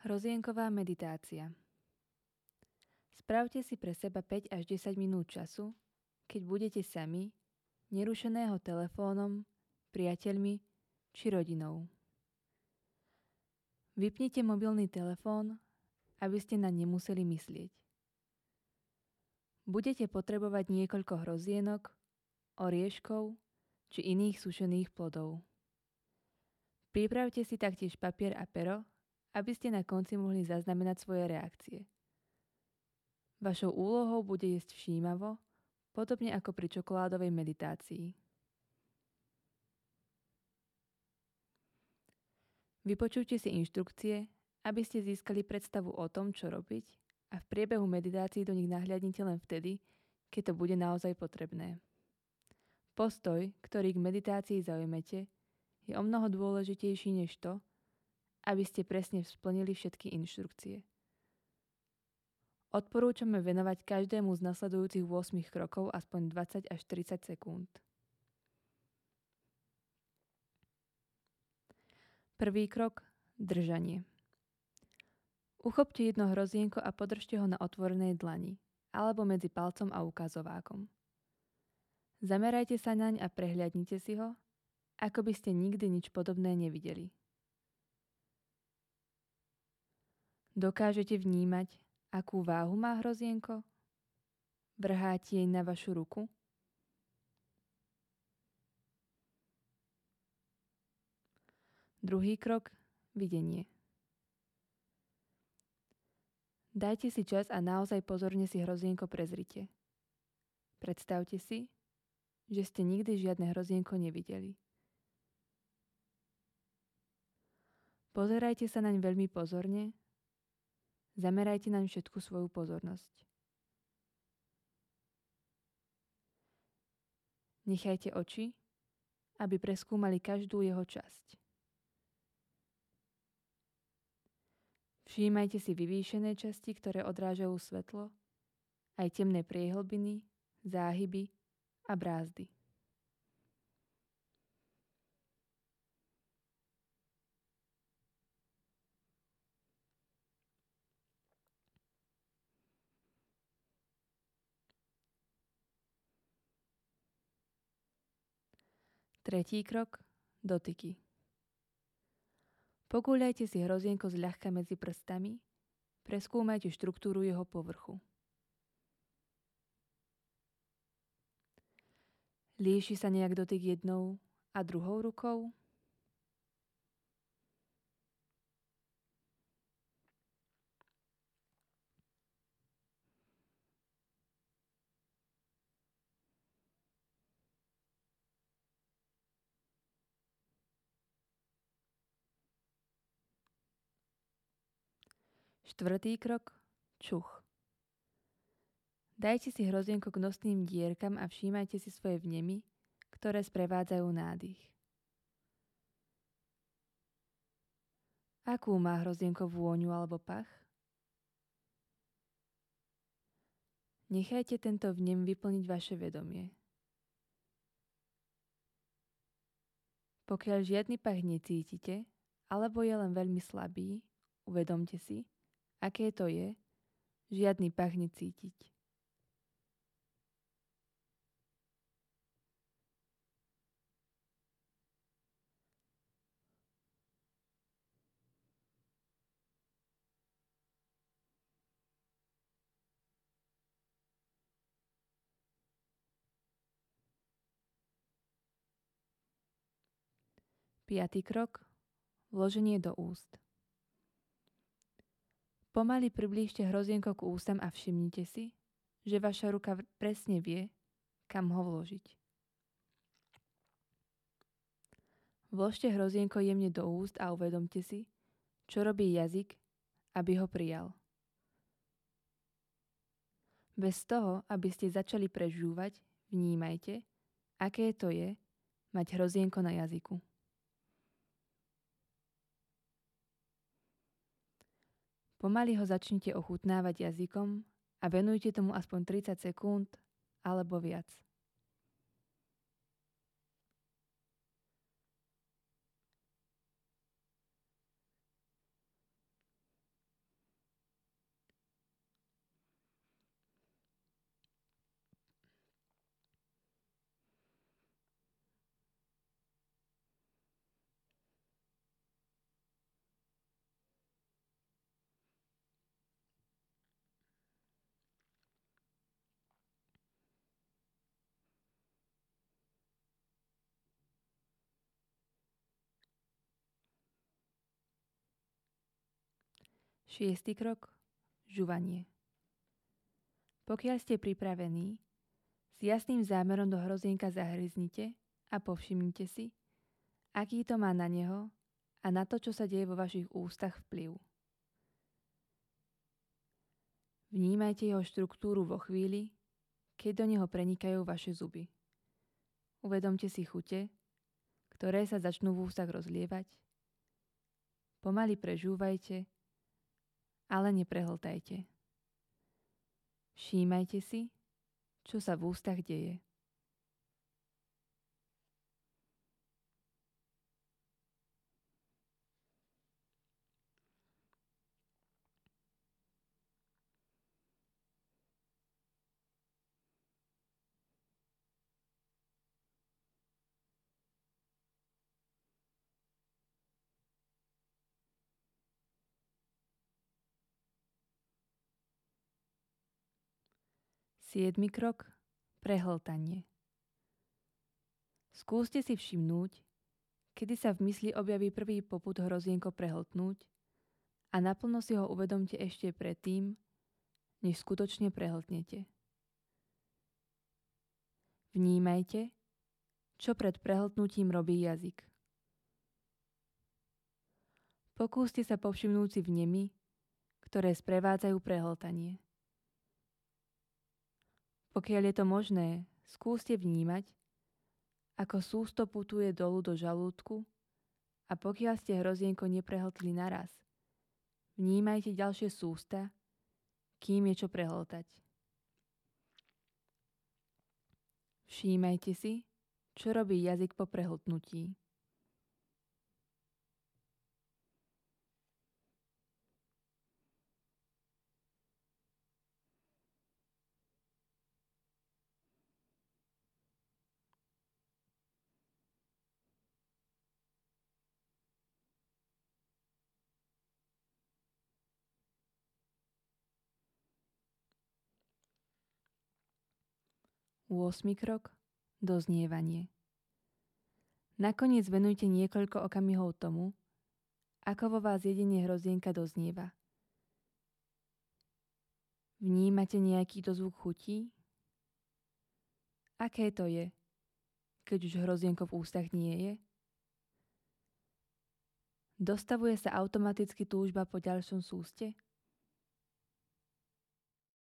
Hrozienková meditácia Spravte si pre seba 5 až 10 minút času, keď budete sami, nerušeného telefónom, priateľmi či rodinou. Vypnite mobilný telefón, aby ste na nemuseli myslieť. Budete potrebovať niekoľko hrozienok, orieškov či iných sušených plodov. Pripravte si taktiež papier a pero, aby ste na konci mohli zaznamenať svoje reakcie. Vašou úlohou bude jesť všímavo, podobne ako pri čokoládovej meditácii. Vypočujte si inštrukcie, aby ste získali predstavu o tom, čo robiť a v priebehu meditácií do nich nahľadnite len vtedy, keď to bude naozaj potrebné. Postoj, ktorý k meditácii zaujmete, je o mnoho dôležitejší než to, aby ste presne splnili všetky inštrukcie. Odporúčame venovať každému z nasledujúcich 8 krokov aspoň 20 až 30 sekúnd. Prvý krok – držanie. Uchopte jedno hrozienko a podržte ho na otvorenej dlani alebo medzi palcom a ukazovákom. Zamerajte sa naň a prehľadnite si ho, ako by ste nikdy nič podobné nevideli. Dokážete vnímať, akú váhu má hrozienko? Vrháte jej na vašu ruku? Druhý krok – videnie. Dajte si čas a naozaj pozorne si hrozienko prezrite. Predstavte si, že ste nikdy žiadne hrozienko nevideli. Pozerajte sa naň veľmi pozorne Zamerajte naň všetku svoju pozornosť. Nechajte oči, aby preskúmali každú jeho časť. Všímajte si vyvýšené časti, ktoré odrážajú svetlo, aj temné priehlbiny, záhyby a brázdy. Tretí krok – dotyky. Pogúľajte si hrozienko zľahka medzi prstami, preskúmajte štruktúru jeho povrchu. Líši sa nejak dotyk jednou a druhou rukou? Štvrtý krok. Čuch. Dajte si hrozienko k nosným dierkam a všímajte si svoje vnemy, ktoré sprevádzajú nádych. Akú má hrozienko vôňu alebo pach? Nechajte tento vnem vyplniť vaše vedomie. Pokiaľ žiadny pach necítite, alebo je len veľmi slabý, uvedomte si, Aké to je? Žiadny pach necítiť. Piatý krok. Vloženie do úst. Pomaly priblížte hrozienko k ústam a všimnite si, že vaša ruka presne vie, kam ho vložiť. Vložte hrozienko jemne do úst a uvedomte si, čo robí jazyk, aby ho prijal. Bez toho, aby ste začali prežúvať, vnímajte, aké to je mať hrozienko na jazyku. Pomaly ho začnite ochutnávať jazykom a venujte tomu aspoň 30 sekúnd alebo viac. Šiestý krok. Žuvanie. Pokiaľ ste pripravení, s jasným zámerom do hrozienka zahryznite a povšimnite si, aký to má na neho a na to, čo sa deje vo vašich ústach vplyv. Vnímajte jeho štruktúru vo chvíli, keď do neho prenikajú vaše zuby. Uvedomte si chute, ktoré sa začnú v ústach rozlievať. Pomaly prežúvajte, ale neprehltajte. Všímajte si, čo sa v ústach deje. Siedmy krok. Prehltanie. Skúste si všimnúť, kedy sa v mysli objaví prvý poput hrozienko prehltnúť a naplno si ho uvedomte ešte predtým, než skutočne prehltnete. Vnímajte, čo pred prehltnutím robí jazyk. Pokúste sa povšimnúť si vnemy, ktoré sprevádzajú prehltanie. Pokiaľ je to možné, skúste vnímať, ako sústo putuje dolu do žalúdku a pokiaľ ste hrozienko neprehltli naraz, vnímajte ďalšie sústa, kým je čo prehltať. Všímajte si, čo robí jazyk po prehltnutí. 8. krok. Doznievanie. Nakoniec venujte niekoľko okamihov tomu, ako vo vás jedenie hrozienka doznieva. Vnímate nejaký dozvuk chutí? Aké to je, keď už hrozienko v ústach nie je? Dostavuje sa automaticky túžba po ďalšom súste?